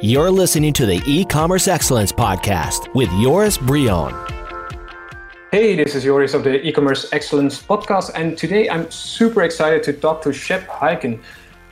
You're listening to the e commerce excellence podcast with Joris Bryon. Hey, this is Joris of the e commerce excellence podcast, and today I'm super excited to talk to Shep Hyken.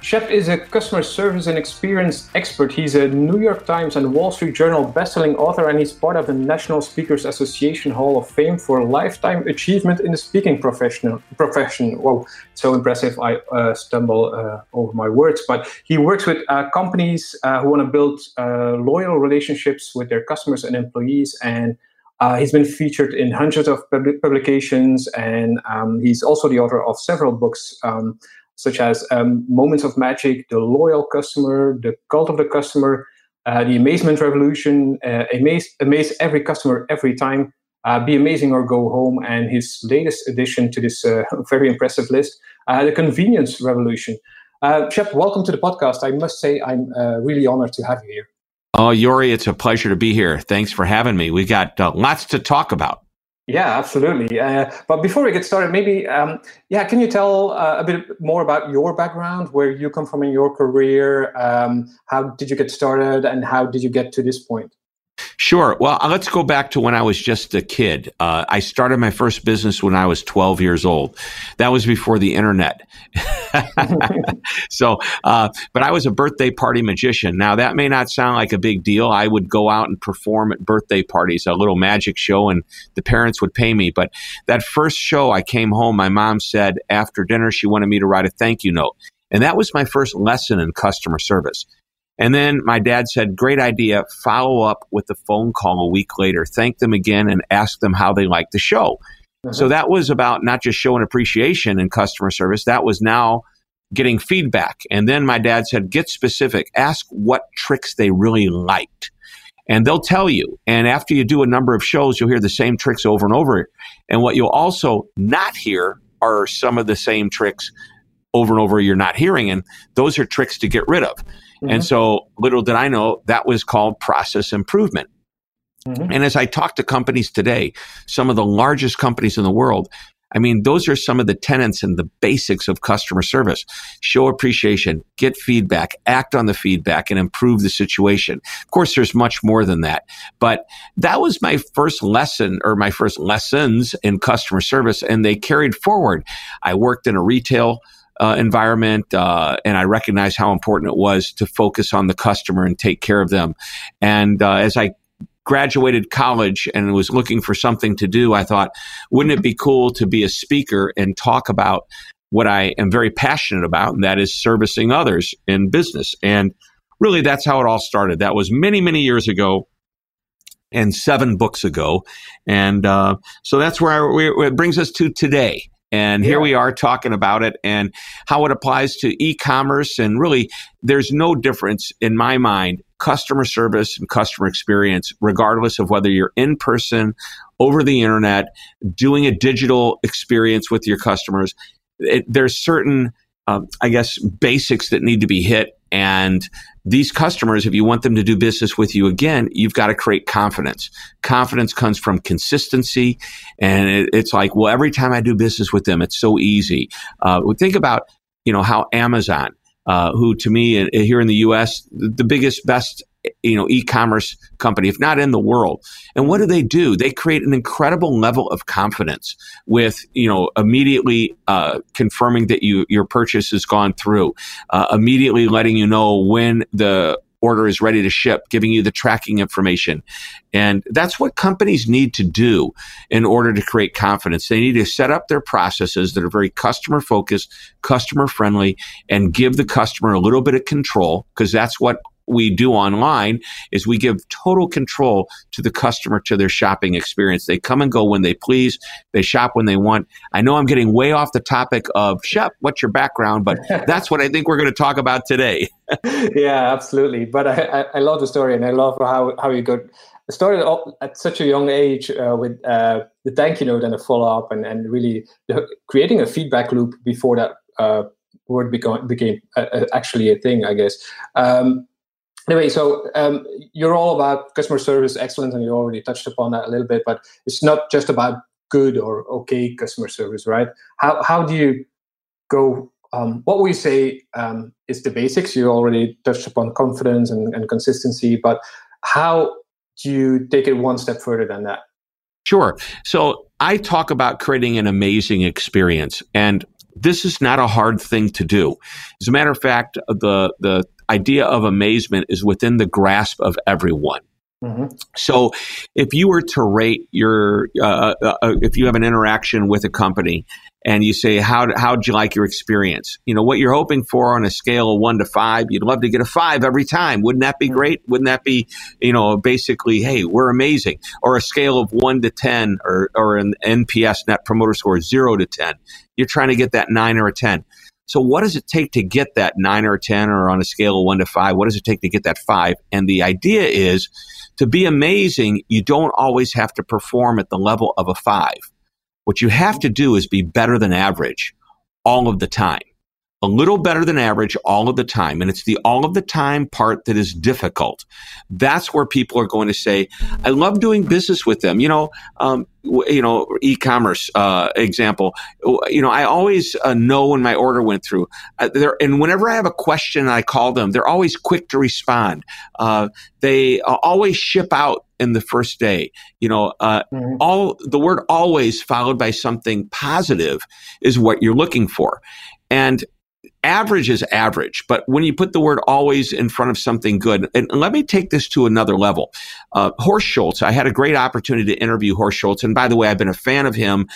Shep is a customer service and experience expert. He's a New York Times and Wall Street Journal bestselling author, and he's part of the National Speakers Association Hall of Fame for lifetime achievement in the speaking profession. Profession. Whoa, so impressive! I uh, stumble uh, over my words. But he works with uh, companies uh, who want to build uh, loyal relationships with their customers and employees, and uh, he's been featured in hundreds of publications, and um, he's also the author of several books. Um, such as um, Moments of Magic, The Loyal Customer, The Cult of the Customer, uh, The Amazement Revolution, uh, amaze, amaze Every Customer Every Time, uh, Be Amazing or Go Home, and his latest addition to this uh, very impressive list, uh, The Convenience Revolution. Uh, Shep, welcome to the podcast. I must say, I'm really honored to have you here. Oh, Yori, it's a pleasure to be here. Thanks for having me. We got lots to talk about. Yeah, absolutely. Uh, but before we get started, maybe, um, yeah, can you tell uh, a bit more about your background, where you come from in your career? Um, how did you get started, and how did you get to this point? Sure. Well, uh, let's go back to when I was just a kid. Uh, I started my first business when I was 12 years old. That was before the internet. so, uh, but I was a birthday party magician. Now, that may not sound like a big deal. I would go out and perform at birthday parties, a little magic show, and the parents would pay me. But that first show, I came home, my mom said after dinner she wanted me to write a thank you note. And that was my first lesson in customer service. And then my dad said, Great idea. Follow up with the phone call a week later. Thank them again and ask them how they like the show. Uh-huh. So that was about not just showing appreciation and customer service, that was now getting feedback. And then my dad said, Get specific. Ask what tricks they really liked. And they'll tell you. And after you do a number of shows, you'll hear the same tricks over and over. And what you'll also not hear are some of the same tricks over and over you're not hearing. And those are tricks to get rid of. Mm-hmm. And so little did I know that was called process improvement. Mm-hmm. And as I talk to companies today, some of the largest companies in the world, I mean, those are some of the tenets and the basics of customer service. Show appreciation, get feedback, act on the feedback, and improve the situation. Of course, there's much more than that. But that was my first lesson or my first lessons in customer service, and they carried forward. I worked in a retail uh, environment, uh, and I recognized how important it was to focus on the customer and take care of them. And uh, as I graduated college and was looking for something to do, I thought, wouldn't it be cool to be a speaker and talk about what I am very passionate about, and that is servicing others in business. And really, that's how it all started. That was many, many years ago and seven books ago. And uh, so that's where I, it brings us to today. And here we are talking about it and how it applies to e commerce. And really, there's no difference in my mind, customer service and customer experience, regardless of whether you're in person, over the internet, doing a digital experience with your customers. It, there's certain, um, I guess, basics that need to be hit and these customers, if you want them to do business with you again, you've got to create confidence. Confidence comes from consistency. And it, it's like, well, every time I do business with them, it's so easy. Uh, think about, you know, how Amazon, uh, who to me uh, here in the U.S., the biggest, best you know e-commerce company if not in the world and what do they do they create an incredible level of confidence with you know immediately uh, confirming that you your purchase has gone through uh, immediately letting you know when the order is ready to ship, giving you the tracking information. And that's what companies need to do in order to create confidence. They need to set up their processes that are very customer focused, customer friendly, and give the customer a little bit of control because that's what we do online is we give total control to the customer to their shopping experience. They come and go when they please. They shop when they want. I know I'm getting way off the topic of Shep, what's your background, but that's what I think we're going to talk about today. yeah, absolutely. But I, I, I, love the story and I love how, how you got started at such a young age uh, with uh, the thank you note and the follow up and, and really creating a feedback loop before that uh, word became, became actually a thing, I guess. Um, anyway, so um, you're all about customer service excellence, and you already touched upon that a little bit. But it's not just about good or okay customer service, right? How how do you go um, what we say um, is the basics. You already touched upon confidence and, and consistency, but how do you take it one step further than that? Sure. So I talk about creating an amazing experience, and this is not a hard thing to do. As a matter of fact, the the idea of amazement is within the grasp of everyone. Mm-hmm. So, if you were to rate your, uh, uh, uh, if you have an interaction with a company and you say, how, how'd you like your experience? You know, what you're hoping for on a scale of one to five, you'd love to get a five every time. Wouldn't that be mm-hmm. great? Wouldn't that be, you know, basically, hey, we're amazing? Or a scale of one to 10 or, or an NPS net promoter score, zero to 10. You're trying to get that nine or a 10. So what does it take to get that nine or 10 or on a scale of one to five? What does it take to get that five? And the idea is to be amazing, you don't always have to perform at the level of a five. What you have to do is be better than average all of the time a little better than average all of the time. And it's the all of the time part that is difficult. That's where people are going to say, I love doing business with them. You know, um, you know, e-commerce uh, example. You know, I always uh, know when my order went through. Uh, and whenever I have a question, I call them. They're always quick to respond. Uh, they uh, always ship out in the first day. You know, uh, mm-hmm. all the word "always" followed by something positive is what you're looking for. And average is average, but when you put the word always in front of something good, and let me take this to another level. Uh, Horst Schulze, I had a great opportunity to interview Horst Schulze, and by the way, I've been a fan of him,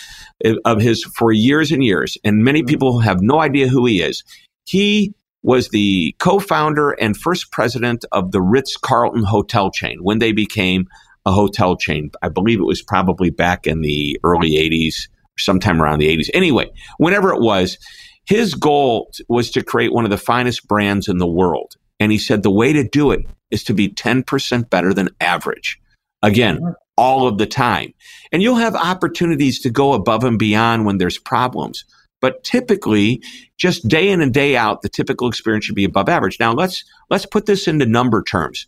of his for years and years, and many mm-hmm. people have no idea who he is. He was the co-founder and first president of the Ritz-Carlton hotel chain when they became a hotel chain. I believe it was probably back in the early 80s, sometime around the 80s. Anyway, whenever it was, his goal was to create one of the finest brands in the world. And he said the way to do it is to be 10% better than average. Again, all of the time. And you'll have opportunities to go above and beyond when there's problems. But typically, just day in and day out, the typical experience should be above average. Now let's let's put this into number terms.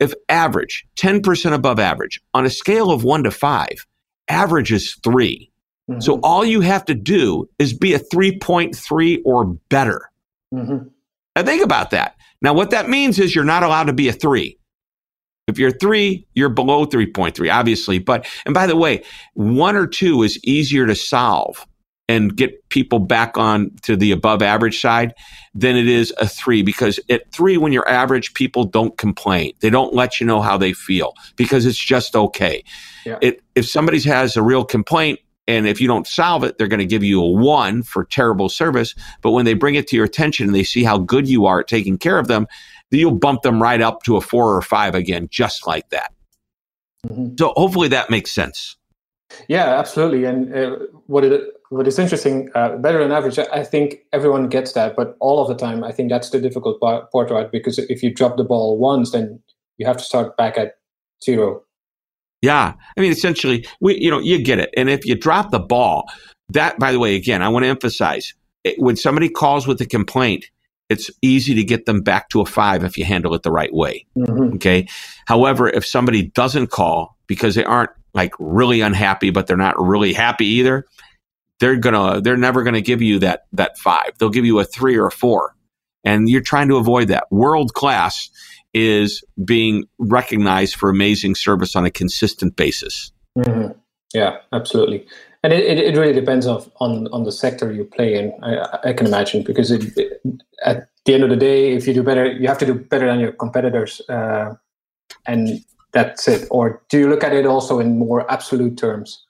If average, 10% above average, on a scale of one to five, average is three. Mm-hmm. So all you have to do is be a 3.3 or better. Mm-hmm. Now think about that. Now, what that means is you're not allowed to be a three. If you're three, you're below 3.3, obviously. But, and by the way, one or two is easier to solve and get people back on to the above average side than it is a three because at three, when you're average, people don't complain. They don't let you know how they feel because it's just okay. Yeah. It, if somebody has a real complaint, and if you don't solve it, they're going to give you a one for terrible service. But when they bring it to your attention and they see how good you are at taking care of them, you'll bump them right up to a four or five again, just like that. Mm-hmm. So hopefully that makes sense. Yeah, absolutely. And uh, what it what is interesting, uh, better than average, I think everyone gets that, but all of the time, I think that's the difficult part, right? Because if you drop the ball once, then you have to start back at zero. Yeah. I mean, essentially, we, you know, you get it. And if you drop the ball, that, by the way, again, I want to emphasize it, when somebody calls with a complaint, it's easy to get them back to a five if you handle it the right way. Mm-hmm. Okay. However, if somebody doesn't call because they aren't like really unhappy, but they're not really happy either, they're gonna, they're never gonna give you that, that five. They'll give you a three or a four. And you're trying to avoid that. World class is being recognized for amazing service on a consistent basis. Mm-hmm. Yeah, absolutely. And it, it, really depends on, on, on the sector you play in, I, I can imagine, because it, it, at the end of the day, if you do better, you have to do better than your competitors. Uh, and that's it. Or do you look at it also in more absolute terms?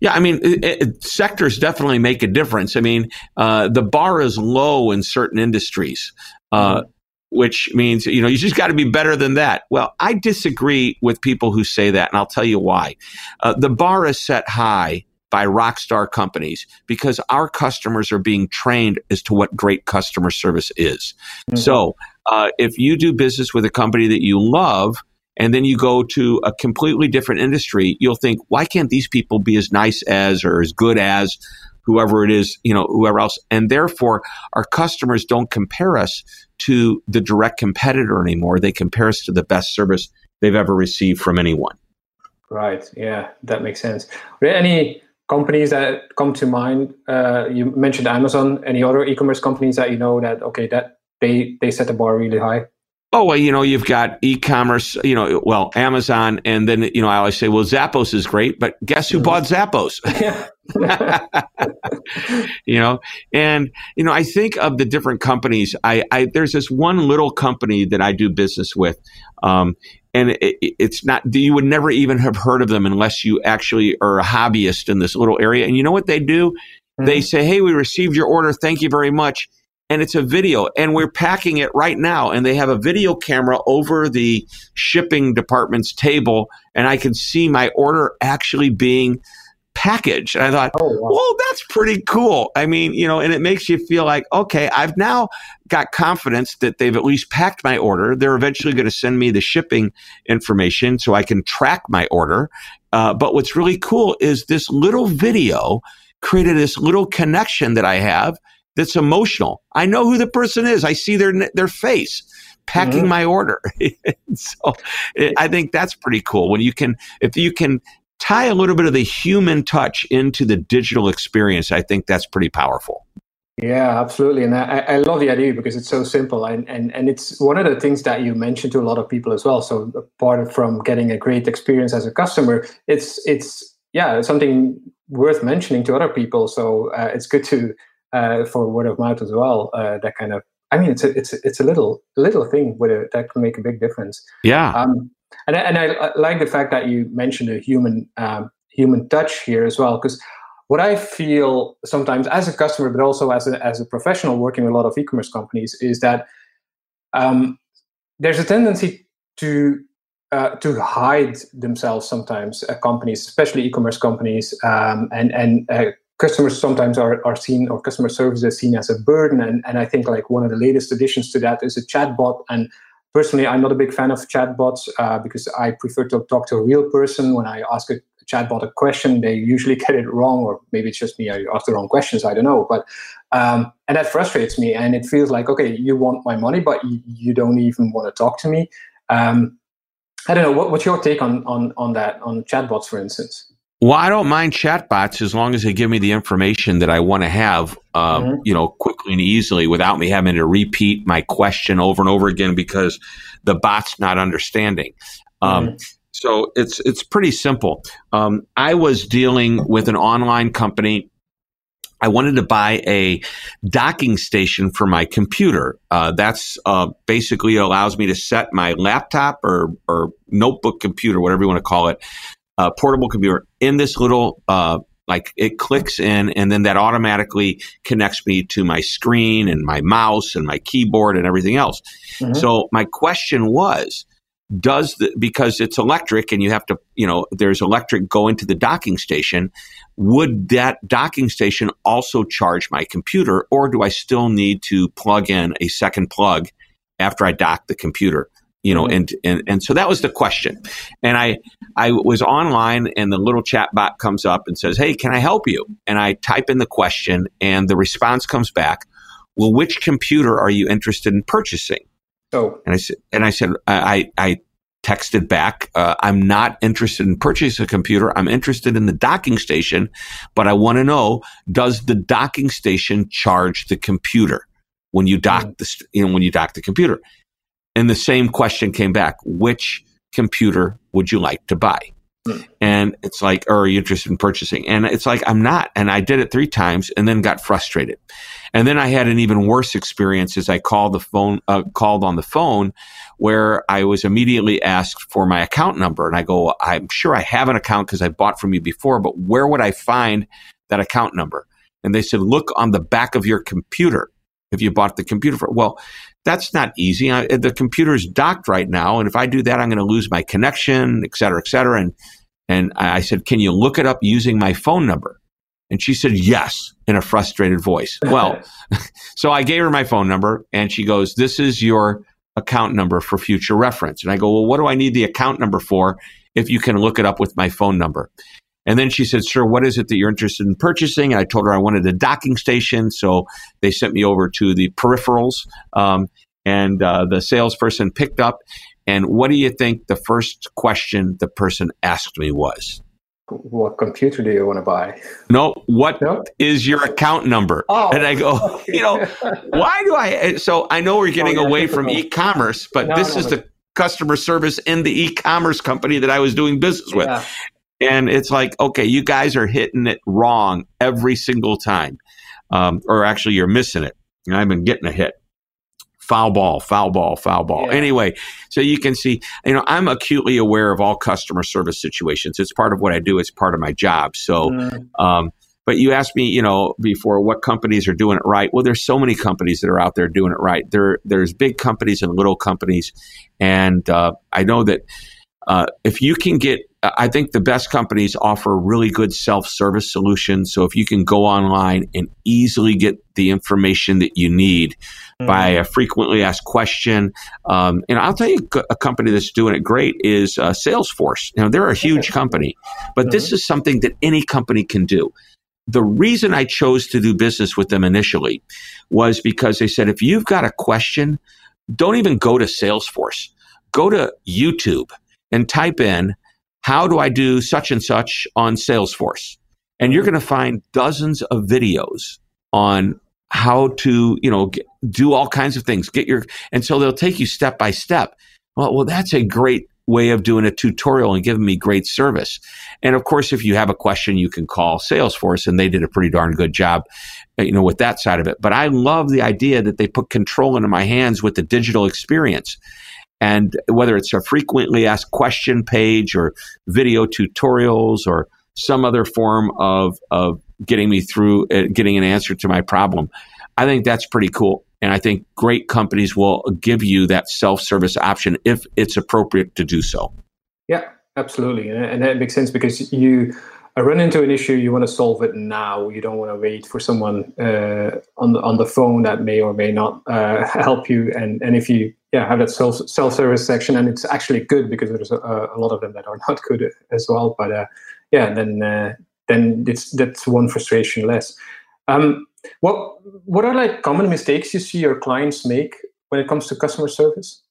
Yeah, I mean, it, sectors definitely make a difference. I mean, uh, the bar is low in certain industries. Uh, mm-hmm which means, you know, you just got to be better than that. Well, I disagree with people who say that, and I'll tell you why. Uh, the bar is set high by rock star companies because our customers are being trained as to what great customer service is. Mm-hmm. So, uh, if you do business with a company that you love, and then you go to a completely different industry, you'll think, why can't these people be as nice as or as good as whoever it is, you know, whoever else? And therefore, our customers don't compare us to the direct competitor anymore. They compare us to the best service they've ever received from anyone. Right. Yeah, that makes sense. Are there any companies that come to mind? Uh, you mentioned Amazon. Any other e-commerce companies that you know that okay that they they set the bar really high? Oh well, you know you've got e-commerce, you know, well Amazon, and then you know I always say, well Zappos is great, but guess who bought Zappos? you know, and you know I think of the different companies. I, I there's this one little company that I do business with, um, and it, it's not you would never even have heard of them unless you actually are a hobbyist in this little area. And you know what they do? Mm-hmm. They say, "Hey, we received your order. Thank you very much." And it's a video and we're packing it right now and they have a video camera over the shipping department's table and i can see my order actually being packaged. And i thought oh, wow. well that's pretty cool. I mean you know and it makes you feel like okay i've now got confidence that they've at least packed my order. They're eventually going to send me the shipping information so i can track my order. Uh, but what's really cool is this little video created this little connection that i have that's emotional. I know who the person is. I see their their face packing mm-hmm. my order. so it, I think that's pretty cool when you can if you can tie a little bit of the human touch into the digital experience. I think that's pretty powerful. Yeah, absolutely, and I, I love the idea because it's so simple, and, and and it's one of the things that you mentioned to a lot of people as well. So apart from getting a great experience as a customer, it's it's yeah something worth mentioning to other people. So uh, it's good to uh, for word of mouth as well. Uh, that kind of, I mean, it's a, it's a, it's a little little thing with a, that can make a big difference. Yeah. Um, and and I, I, like the fact that you mentioned a human um, human touch here as well, because what I feel sometimes as a customer, but also as a as a professional working with a lot of e-commerce companies, is that um, there's a tendency to uh, to hide themselves sometimes uh, companies especially e-commerce companies um, and and uh, customers sometimes are, are seen or customer service is seen as a burden. And, and i think like one of the latest additions to that is a chatbot. And personally i'm not a big fan of chatbots uh, because i prefer to talk to a real person. When i ask a chatbot a question they usually get it wrong or maybe it's just me i ask the wrong questions i don't know. But um, and that frustrates me and it feels like okay you want my money but you, you don't even want to talk to me. Um, i don't know what, what's your take on, on on that on chatbots for instance well, I don't mind chatbots as long as they give me the information that I want to have, uh, mm-hmm. you know, quickly and easily without me having to repeat my question over and over again because the bot's not understanding. Um, mm-hmm. So it's it's pretty simple. Um, I was dealing with an online company. I wanted to buy a docking station for my computer. Uh, that's uh, basically allows me to set my laptop or or notebook computer, whatever you want to call it, uh, portable computer in this little uh, like it clicks in and then that automatically connects me to my screen and my mouse and my keyboard and everything else mm-hmm. so my question was does the because it's electric and you have to you know there's electric going to the docking station would that docking station also charge my computer or do i still need to plug in a second plug after i dock the computer you know, mm-hmm. and, and, and so that was the question. And I, I was online and the little chat bot comes up and says, Hey, can I help you? And I type in the question and the response comes back. Well, which computer are you interested in purchasing? Oh, and I said, and I said, I, I texted back, uh, I'm not interested in purchasing a computer. I'm interested in the docking station, but I want to know, does the docking station charge the computer when you dock mm. the, you know, when you dock the computer? And the same question came back which computer would you like to buy? Mm. And it's like, or are you interested in purchasing? And it's like, I'm not. And I did it three times and then got frustrated. And then I had an even worse experience as I called the phone, uh, called on the phone where I was immediately asked for my account number. And I go, I'm sure I have an account because I bought from you before, but where would I find that account number? And they said, look on the back of your computer if you bought the computer for, well, that's not easy. I, the is docked right now, and if I do that, I'm going to lose my connection, et cetera, et cetera. And and I said, "Can you look it up using my phone number?" And she said, "Yes," in a frustrated voice. Well, so I gave her my phone number, and she goes, "This is your account number for future reference." And I go, "Well, what do I need the account number for if you can look it up with my phone number?" And then she said, Sir, what is it that you're interested in purchasing? And I told her I wanted a docking station. So they sent me over to the peripherals. Um, and uh, the salesperson picked up. And what do you think the first question the person asked me was? what computer do you want to buy? No, what no? is your account number? Oh, and I go, okay. you know, why do I? So I know we're getting oh, away from e-commerce, but no, this no, is the customer service in the e-commerce company that I was doing business with. Yeah. And it's like, okay, you guys are hitting it wrong every single time. Um, or actually, you're missing it. And I've been getting a hit foul ball, foul ball, foul ball. Yeah. Anyway, so you can see, you know, I'm acutely aware of all customer service situations. It's part of what I do. It's part of my job. So, mm. um, but you asked me, you know, before what companies are doing it right. Well, there's so many companies that are out there doing it right. There, there's big companies and little companies, and uh, I know that uh, if you can get, I think the best companies offer really good self service solutions. So if you can go online and easily get the information that you need mm-hmm. by a frequently asked question, um, and I'll tell you a company that's doing it great is uh, Salesforce. Now they're a huge company, but mm-hmm. this is something that any company can do. The reason I chose to do business with them initially was because they said if you've got a question, don't even go to Salesforce. Go to YouTube and type in, how do I do such and such on Salesforce? And you're going to find dozens of videos on how to, you know, get, do all kinds of things. Get your, and so they'll take you step by step. Well, well, that's a great way of doing a tutorial and giving me great service. And of course, if you have a question, you can call Salesforce and they did a pretty darn good job, uh, you know, with that side of it. But I love the idea that they put control into my hands with the digital experience. And whether it's a frequently asked question page or video tutorials or some other form of, of getting me through, uh, getting an answer to my problem, I think that's pretty cool. And I think great companies will give you that self service option if it's appropriate to do so. Yeah, absolutely. And that makes sense because you run into an issue, you want to solve it now. You don't want to wait for someone uh, on, the, on the phone that may or may not uh, help you. And, and if you yeah have that self self service section, and it's actually good because there's a, a, lot of them that are not good as well. But uh, yeah, then uh, then it's that's one frustration less. Um, what what are like common mistakes you see your clients make when it comes to customer service?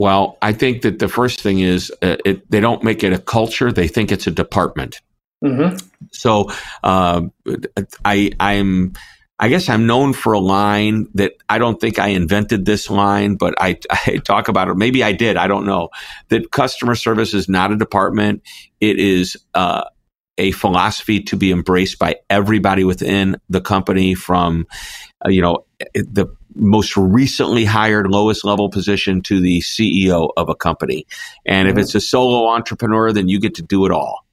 Well, I think that the first thing is uh, it, they don't make it a culture; they think it's a department. Mm-hmm. So uh, I I'm I guess I'm known for a line that I don't think I invented this line, but I, I, talk about it. Maybe I did. I don't know. That customer service is not a department. It is uh, a philosophy to be embraced by everybody within the company from, uh, you know, the most recently hired lowest level position to the CEO of a company. And mm-hmm. if it's a solo entrepreneur, then you get to do it all.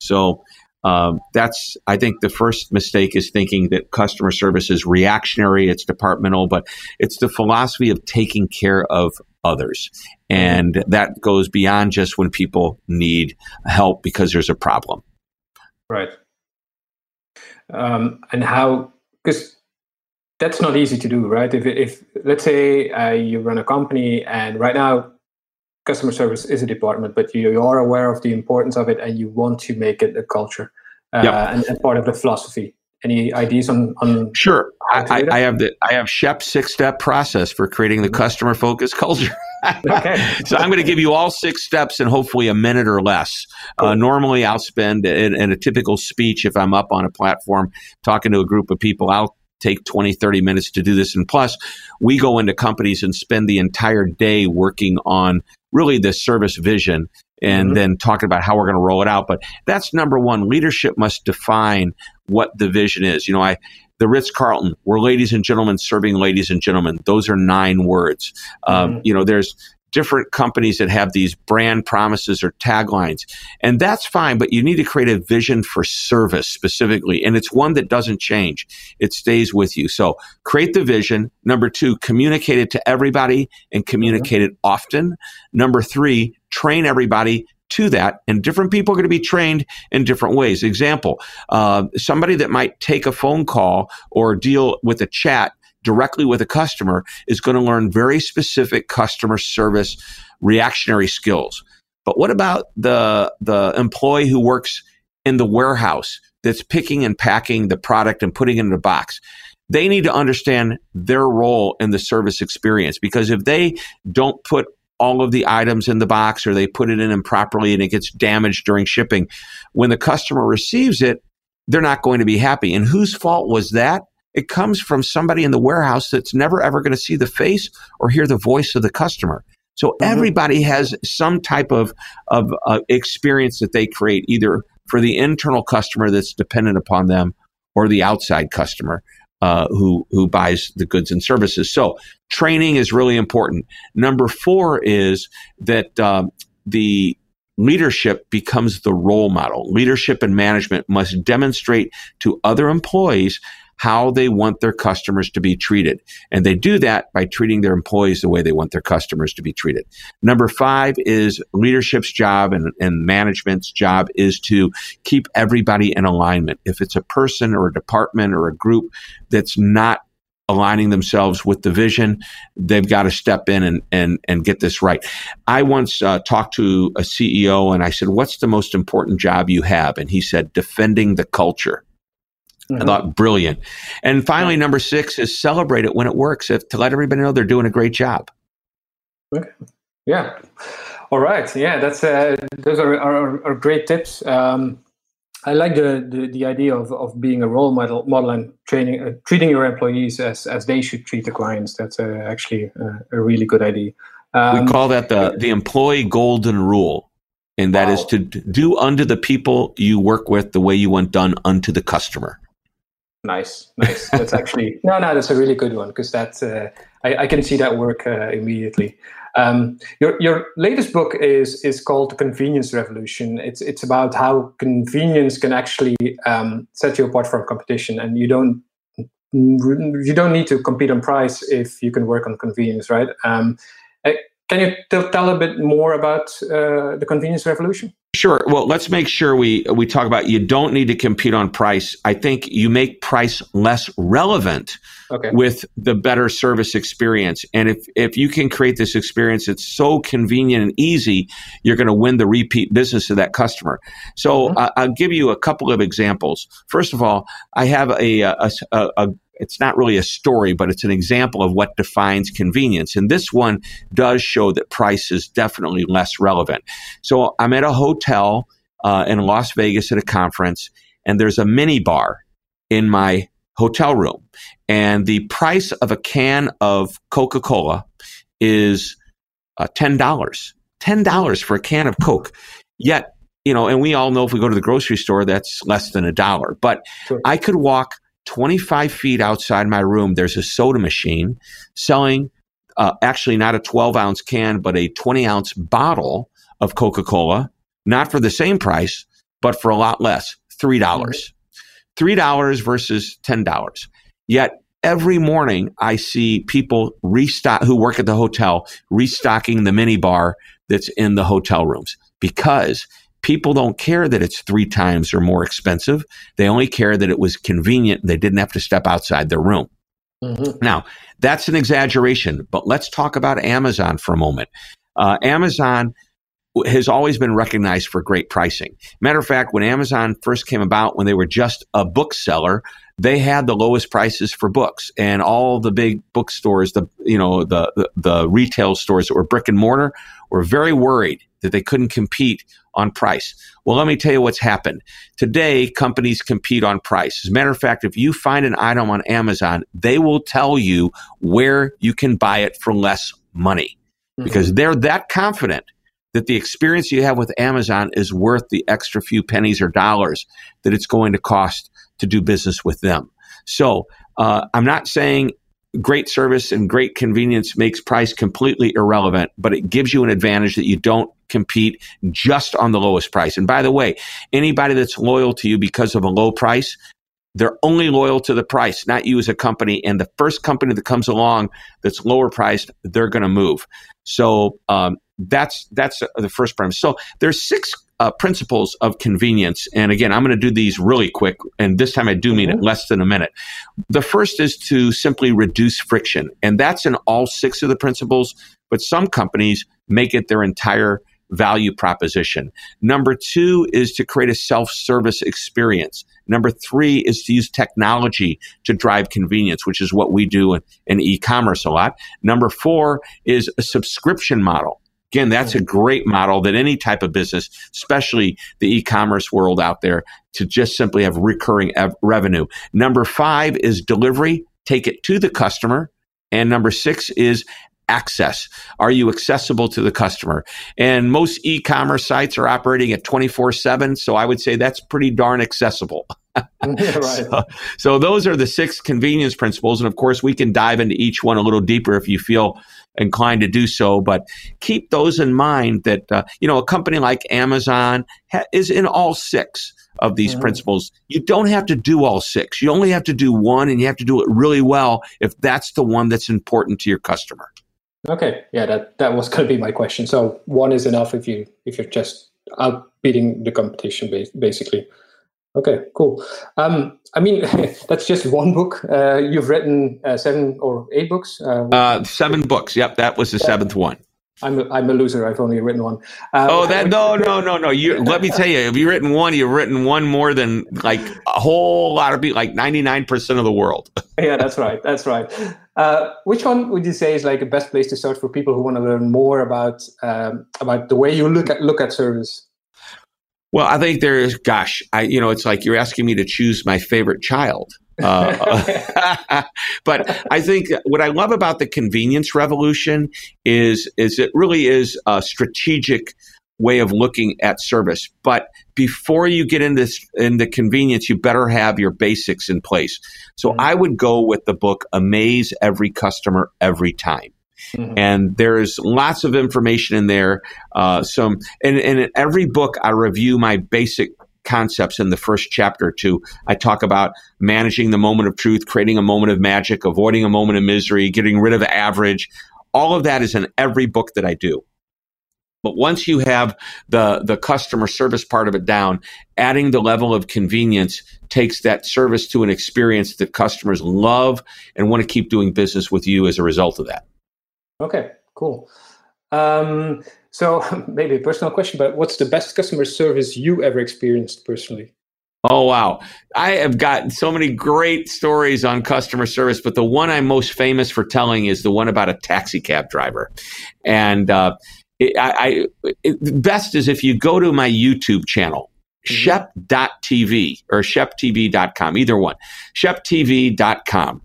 So um, that's, I think, the first mistake is thinking that customer service is reactionary, it's departmental, but it's the philosophy of taking care of others. And that goes beyond just when people need help because there's a problem. Right. Um, and how, because that's not easy to do, right? If, if let's say uh, you run a company and right now customer service is a department, but you are aware of the importance of it and you want to make it a culture uh, yep. and, and, part of the philosophy. Any ideas on? on sure, I, I, have the I have Shep six step process for creating the mm-hmm. customer focused culture. okay. so I'm going to give you all six steps in hopefully a minute or less. Uh, cool. Uh, normally, I'll spend in, in a typical speech if I'm up on a platform talking to a group of people. I'll take 20, 30 minutes to do this. And plus, we go into companies and spend the entire day working on really the service vision and mm-hmm. then talking about how we're going to roll it out. But that's number one. Leadership must define what the vision is. You know, I, the Ritz Carlton, we're ladies and gentlemen serving ladies and gentlemen. Those are nine words. Um, mm-hmm. you know, there's different companies that have these brand promises or taglines. And that's fine, but you need to create a vision for service specifically. And it's one that doesn't change. It stays with you. So create the vision. Number two, communicate it to everybody and communicate it often. Number three, train everybody to that, and different people are going to be trained in different ways. Example, uh, somebody that might take a phone call or deal with a chat directly with a customer is going to learn very specific customer service reactionary skills. But what about the the employee who works in the warehouse that's picking and packing the product and putting it in a box? They need to understand their role in the service experience because if they don't put all of the items in the box or they put it in improperly and it gets damaged during shipping. When the customer receives it, they're not going to be happy. And whose fault was that? It comes from somebody in the warehouse that's never ever going to see the face or hear the voice of the customer. So mm-hmm. everybody has some type of of uh, experience that they create, either for the internal customer that's dependent upon them, or the outside customer uh, who who buys the goods and services. So training is really important. Number four is that um, the leadership becomes the role model. Leadership and management must demonstrate to other employees how they want their customers to be treated. And they do that by treating their employees the way they want their customers to be treated. Number five is leadership's job and, and management's job is to keep everybody in alignment. If it's a person or a department or a group that's not aligning themselves with the vision, they've got to step in and, and, and get this right. I once uh, talked to a CEO and I said, What's the most important job you have? And he said, Defending the culture. Mm-hmm. I thought brilliant. And finally, number six is celebrate it when it works. If to let everybody know they're doing a great job. Okay. Yeah. All right. Yeah, that's uh, those are, are, are great tips. Um, I like the, the, the, idea of, of being a role model, model and training, uh, treating your employees as, as they should treat the clients. That's uh, actually a really good idea. Um, we call that the, the employee golden rule. And that wow. is to do unto the people you work with the way you want done unto the customer. Nice, nice. That's actually no, no. That's a really good one because that uh, I, I, can see that work uh, immediately. Um, your your latest book is is called The Convenience Revolution. It's it's about how convenience can actually um, set you apart from competition, and you don't you don't need to compete on price if you can work on convenience, right? Um, can you t- tell a bit more about uh, the convenience revolution? Sure. Well, let's make sure we we talk about you don't need to compete on price. I think you make price less relevant okay. with the better service experience. And if if you can create this experience that's so convenient and easy, you're going to win the repeat business of that customer. So mm-hmm. uh, I'll give you a couple of examples. First of all, I have a, a, a, a it's not really a story, but it's an example of what defines convenience. And this one does show that price is definitely less relevant. So I'm at a hotel uh, in Las Vegas at a conference, and there's a mini bar in my hotel room. And the price of a can of Coca Cola is uh, $10. $10 for a can of Coke. Yet, you know, and we all know if we go to the grocery store, that's less than a dollar. But sure. I could walk 25 feet outside my room, there's a soda machine selling uh, actually not a 12 ounce can, but a 20 ounce bottle of Coca Cola, not for the same price, but for a lot less $3. dollars $3 versus $10. Yet every morning I see people restock who work at the hotel restocking the mini bar that's in the hotel rooms because people don't care that it's three times or more expensive. They only care that it was convenient. They didn't have to step outside their room. Mm-hmm. Now, that's an exaggeration, but let's talk about Amazon for a moment. Uh, Amazon has always been recognized for great pricing. Matter of fact, when Amazon first came about, when they were just a bookseller, they had the lowest prices for books, and all the big bookstores, the you know the, the the retail stores that were brick and mortar, were very worried that they couldn't compete on price. Well, let me tell you what's happened. Today, companies compete on price. As a matter of fact, if you find an item on Amazon, they will tell you where you can buy it for less money mm-hmm. because they're that confident that the experience you have with Amazon is worth the extra few pennies or dollars that it's going to cost to do business with them. So uh, I'm not saying great service and great convenience makes price completely irrelevant, but it gives you an advantage that you don't compete just on the lowest price. And by the way, anybody that's loyal to you because of a low price, they're only loyal to the price, not you as a company. And the first company that comes along that's lower priced, they're going to move. So um, that's that's the first premise. So there's six uh, principles of convenience, and again, I'm going to do these really quick, and this time I do mean mm-hmm. it less than a minute. The first is to simply reduce friction, and that's in all six of the principles. But some companies make it their entire value proposition. Number two is to create a self-service experience. Number three is to use technology to drive convenience, which is what we do in, in e-commerce a lot. Number four is a subscription model Again, that's a great model that any type of business, especially the e-commerce world out there, to just simply have recurring ev- revenue. Number five is delivery. Take it to the customer. And number six is access. Are you accessible to the customer? And most e-commerce sites are operating at 24/7, so I would say that's pretty darn accessible. right. so, so, those are the six convenience principles and of course we can dive into each one a little deeper if you feel inclined to do so but keep those in mind that uh, you know a company like Amazon ha- is in all six of these mm-hmm. principles. You don't have to do all six. You only have to do one and you have to do it really well if that's the one that's important to your customer. Okay, yeah, that that was going to be my question. So one is enough if you if you're just out beating the competition, basically. Okay, cool. Um, I mean, that's just one book. Uh, you've written uh, seven or eight books. Uh, uh seven books. Yep, that was the yeah. seventh one. I'm a, I'm a loser. I've only written one. Uh, oh, that no, no, no, no. You let me tell you, if you've written one, you've written one more than like a whole lot of people, like 99 percent of the world. yeah, that's right. That's right. Uh, which one would you say is like the best place to start for people who want to learn more about um, about the way you look at look at service? Well, I think there's, gosh, I you know, it's like you're asking me to choose my favorite child. Uh, but I think what I love about the convenience revolution is is it really is a strategic way of looking at service. But before you get into this, into convenience, you better have your basics in place. So mm-hmm. I would go with the book Amaze Every Customer Every Time. Mm-hmm. And there's lots of information in there. Uh, some and, and in every book, I review my basic concepts in the first chapter or two. I talk about managing the moment of truth, creating a moment of magic, avoiding a moment of misery, getting rid of average. All of that is in every book that I do. But once you have the, the customer service part of it down, adding the level of convenience takes that service to an experience that customers love and want to keep doing business with you as a result of that. Okay, cool. Um, so maybe a personal question, but what's the best customer service you ever experienced personally? Oh, wow. I have got so many great stories on customer service, but the one I'm most famous for telling is the one about a taxi cab driver. And uh, it, I, I it, best is if you go to my YouTube channel, mm-hmm. shep.tv or sheptv.com, either one, sheptv.com.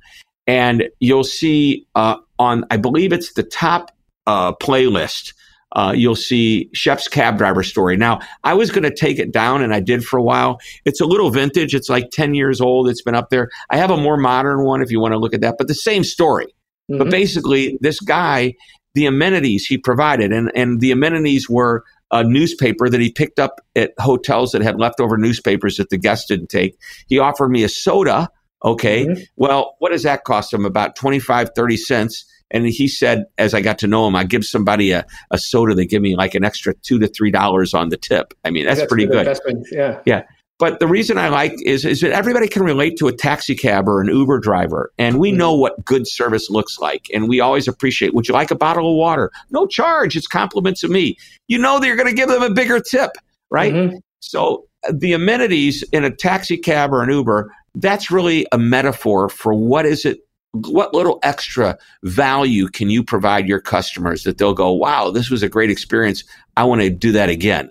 And you'll see uh, on, I believe it's the top uh, playlist, uh, you'll see Shep's cab driver story. Now, I was going to take it down, and I did for a while. It's a little vintage. It's like 10 years old. It's been up there. I have a more modern one if you want to look at that, but the same story. Mm-hmm. But basically, this guy, the amenities he provided, and, and the amenities were a newspaper that he picked up at hotels that had leftover newspapers that the guests didn't take. He offered me a soda. Okay. Mm-hmm. Well, what does that cost him? About 25, 30 cents. And he said, as I got to know him, I give somebody a, a soda, they give me like an extra two to three dollars on the tip. I mean, that's, that's pretty good. Investment. Yeah. Yeah. But the reason I like is, is that everybody can relate to a taxi cab or an Uber driver. And we mm-hmm. know what good service looks like. And we always appreciate, would you like a bottle of water? No charge. It's compliments of me. You know that you're going to give them a bigger tip, right? Mm-hmm. So uh, the amenities in a taxi cab or an Uber, that's really a metaphor for what is it what little extra value can you provide your customers that they'll go, wow, this was a great experience. I want to do that again.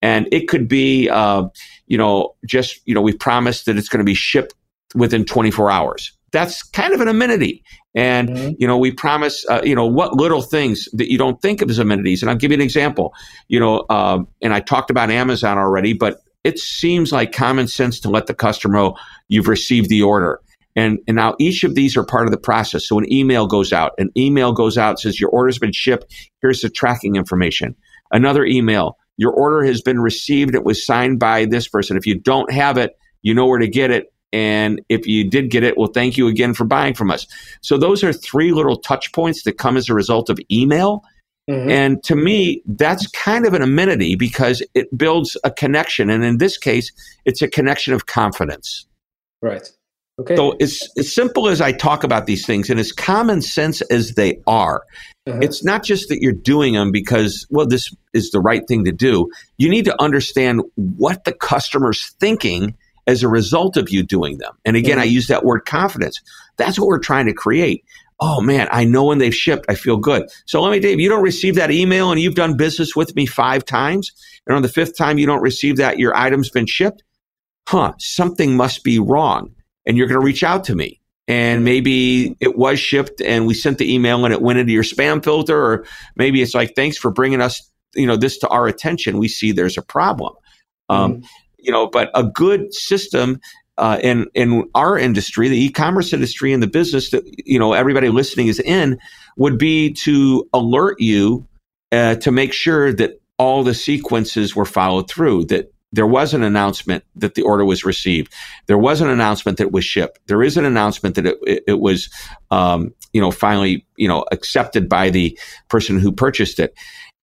And it could be, uh, you know, just, you know, we promised that it's going to be shipped within 24 hours. That's kind of an amenity. And, mm-hmm. you know, we promise, uh, you know, what little things that you don't think of as amenities. And I'll give you an example, you know, uh, and I talked about Amazon already, but it seems like common sense to let the customer know you've received the order and, and now each of these are part of the process. So an email goes out, an email goes out, says your order's been shipped. Here's the tracking information. Another email, your order has been received. It was signed by this person. If you don't have it, you know where to get it. And if you did get it, well, thank you again for buying from us. So those are three little touch points that come as a result of email. Mm-hmm. And to me, that's kind of an amenity because it builds a connection. And in this case, it's a connection of confidence. Right. Okay. So it's as simple as I talk about these things and as common sense as they are. Uh-huh. It's not just that you're doing them because, well, this is the right thing to do. You need to understand what the customer's thinking as a result of you doing them. And again, mm-hmm. I use that word confidence. That's what we're trying to create. Oh man, I know when they've shipped, I feel good. So let me, Dave, you don't receive that email and you've done business with me five times. And on the fifth time you don't receive that, your item's been shipped. Huh, something must be wrong. And you're going to reach out to me. And maybe it was shipped and we sent the email and it went into your spam filter. Or maybe it's like, thanks for bringing us, you know, this to our attention. We see there's a problem. Um, mm-hmm. You know, but a good system uh, in in our industry, the e-commerce industry, and the business that you know everybody listening is in, would be to alert you uh, to make sure that all the sequences were followed through. That there was an announcement that the order was received. There was an announcement that it was shipped. There is an announcement that it, it, it was, um, you know, finally, you know, accepted by the person who purchased it.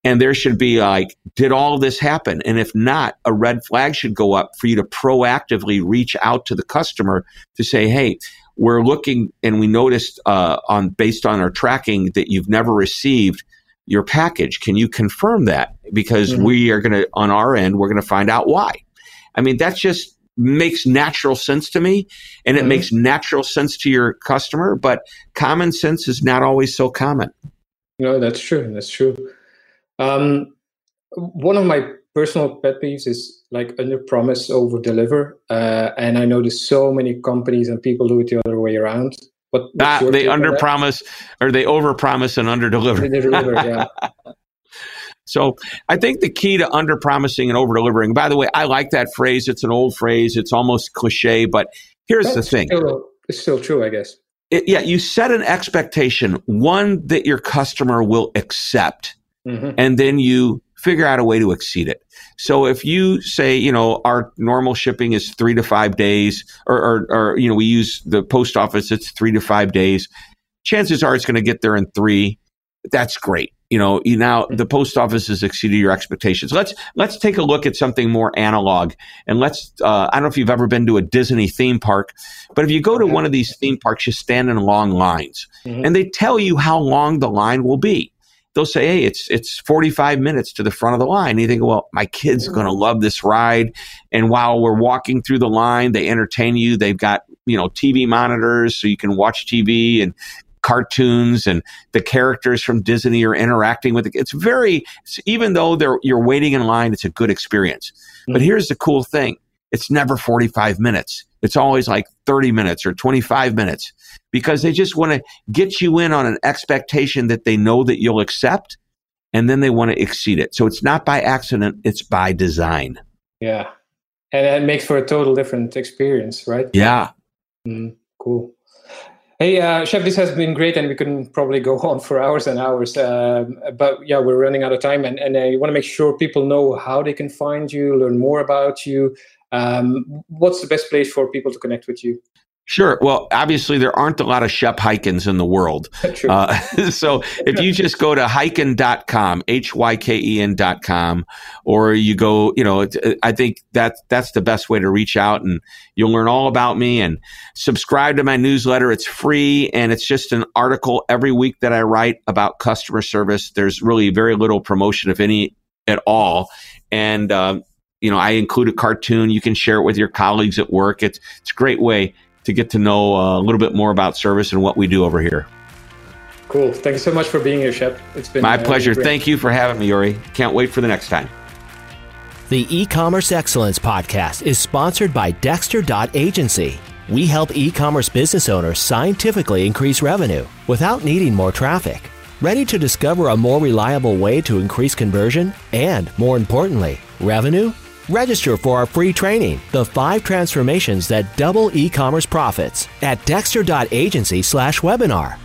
And there should be like, did all this happen? And if not, a red flag should go up for you to proactively reach out to the customer to say, hey, we're looking and we noticed uh, on based on our tracking that you've never received your package. Can you confirm that? Because mm-hmm. we are going to, on our end, we're going to find out why. I mean, that just makes natural sense to me and it mm-hmm. makes natural sense to your customer, but common sense is not always so common. No, that's true. That's true. Um, one of my personal pet peeves is like under promise over deliver, uh, and I notice so many companies and people do it the other way around. But ah, they under promise or they over promise and under deliver. yeah. So I think the key to under promising and over delivering. By the way, I like that phrase. It's an old phrase. It's almost cliche, but here's That's the thing. Still, it's still true, I guess. It, yeah, you set an expectation, one that your customer will accept mm-hmm. and then you figure out a way to exceed it. So if you say, you know, our normal shipping is three to five days, or, or, or you know, we use the post office, it's three to five days. Chances are it's going to get there in three. That's great. You know, you now the post office has exceeded your expectations. Let's let's take a look at something more analog, and let's. Uh, I don't know if you've ever been to a Disney theme park, but if you go to one of these theme parks, you stand in long lines, mm-hmm. and they tell you how long the line will be they'll say, "Hey, it's it's 45 minutes to the front of the line." And you think, "Well, my kid's are going to love this ride." And while we're walking through the line, they entertain you. They've got you know TV monitors so you can watch TV and cartoons and the characters from Disney are interacting with it. It's very even though they're you're waiting in line, it's a good experience. Mm-hmm. But here's the cool thing: it's never 45 minutes. It's always like 30 minutes or 25 minutes because they just want to get you in on an expectation that they know that you'll accept and then they want to exceed it. So it's not by accident, it's by design. Yeah. And it makes for a total different experience, right? Yeah. Mm, cool. Hey, uh, Shep, this has been great, and we can probably go on for hours and hours. Uh, but yeah, we're running out of time, and, and I want to make sure people know how they can find you, learn more about you. Um, what's the best place for people to connect with you? Sure. Well, obviously, there aren't a lot of Shep Hyken in the world. Uh, so if you just go to hyken.com, H Y K E N.com, or you go, you know, I think that that's the best way to reach out and you'll learn all about me and subscribe to my newsletter. It's free and it's just an article every week that I write about customer service. There's really very little promotion, if any at all. And, um, you know, I include a cartoon. You can share it with your colleagues at work. It's, it's a great way to get to know uh, a little bit more about service and what we do over here. Cool. Thank you so much for being here, Shep. It's been my uh, pleasure. Great. Thank you for having me, Yuri. Can't wait for the next time. The e-commerce excellence podcast is sponsored by Dexter.agency. We help e-commerce business owners scientifically increase revenue without needing more traffic. Ready to discover a more reliable way to increase conversion and, more importantly, revenue? Register for our free training, The Five Transformations That Double E-Commerce Profits, at dexter.agency slash webinar.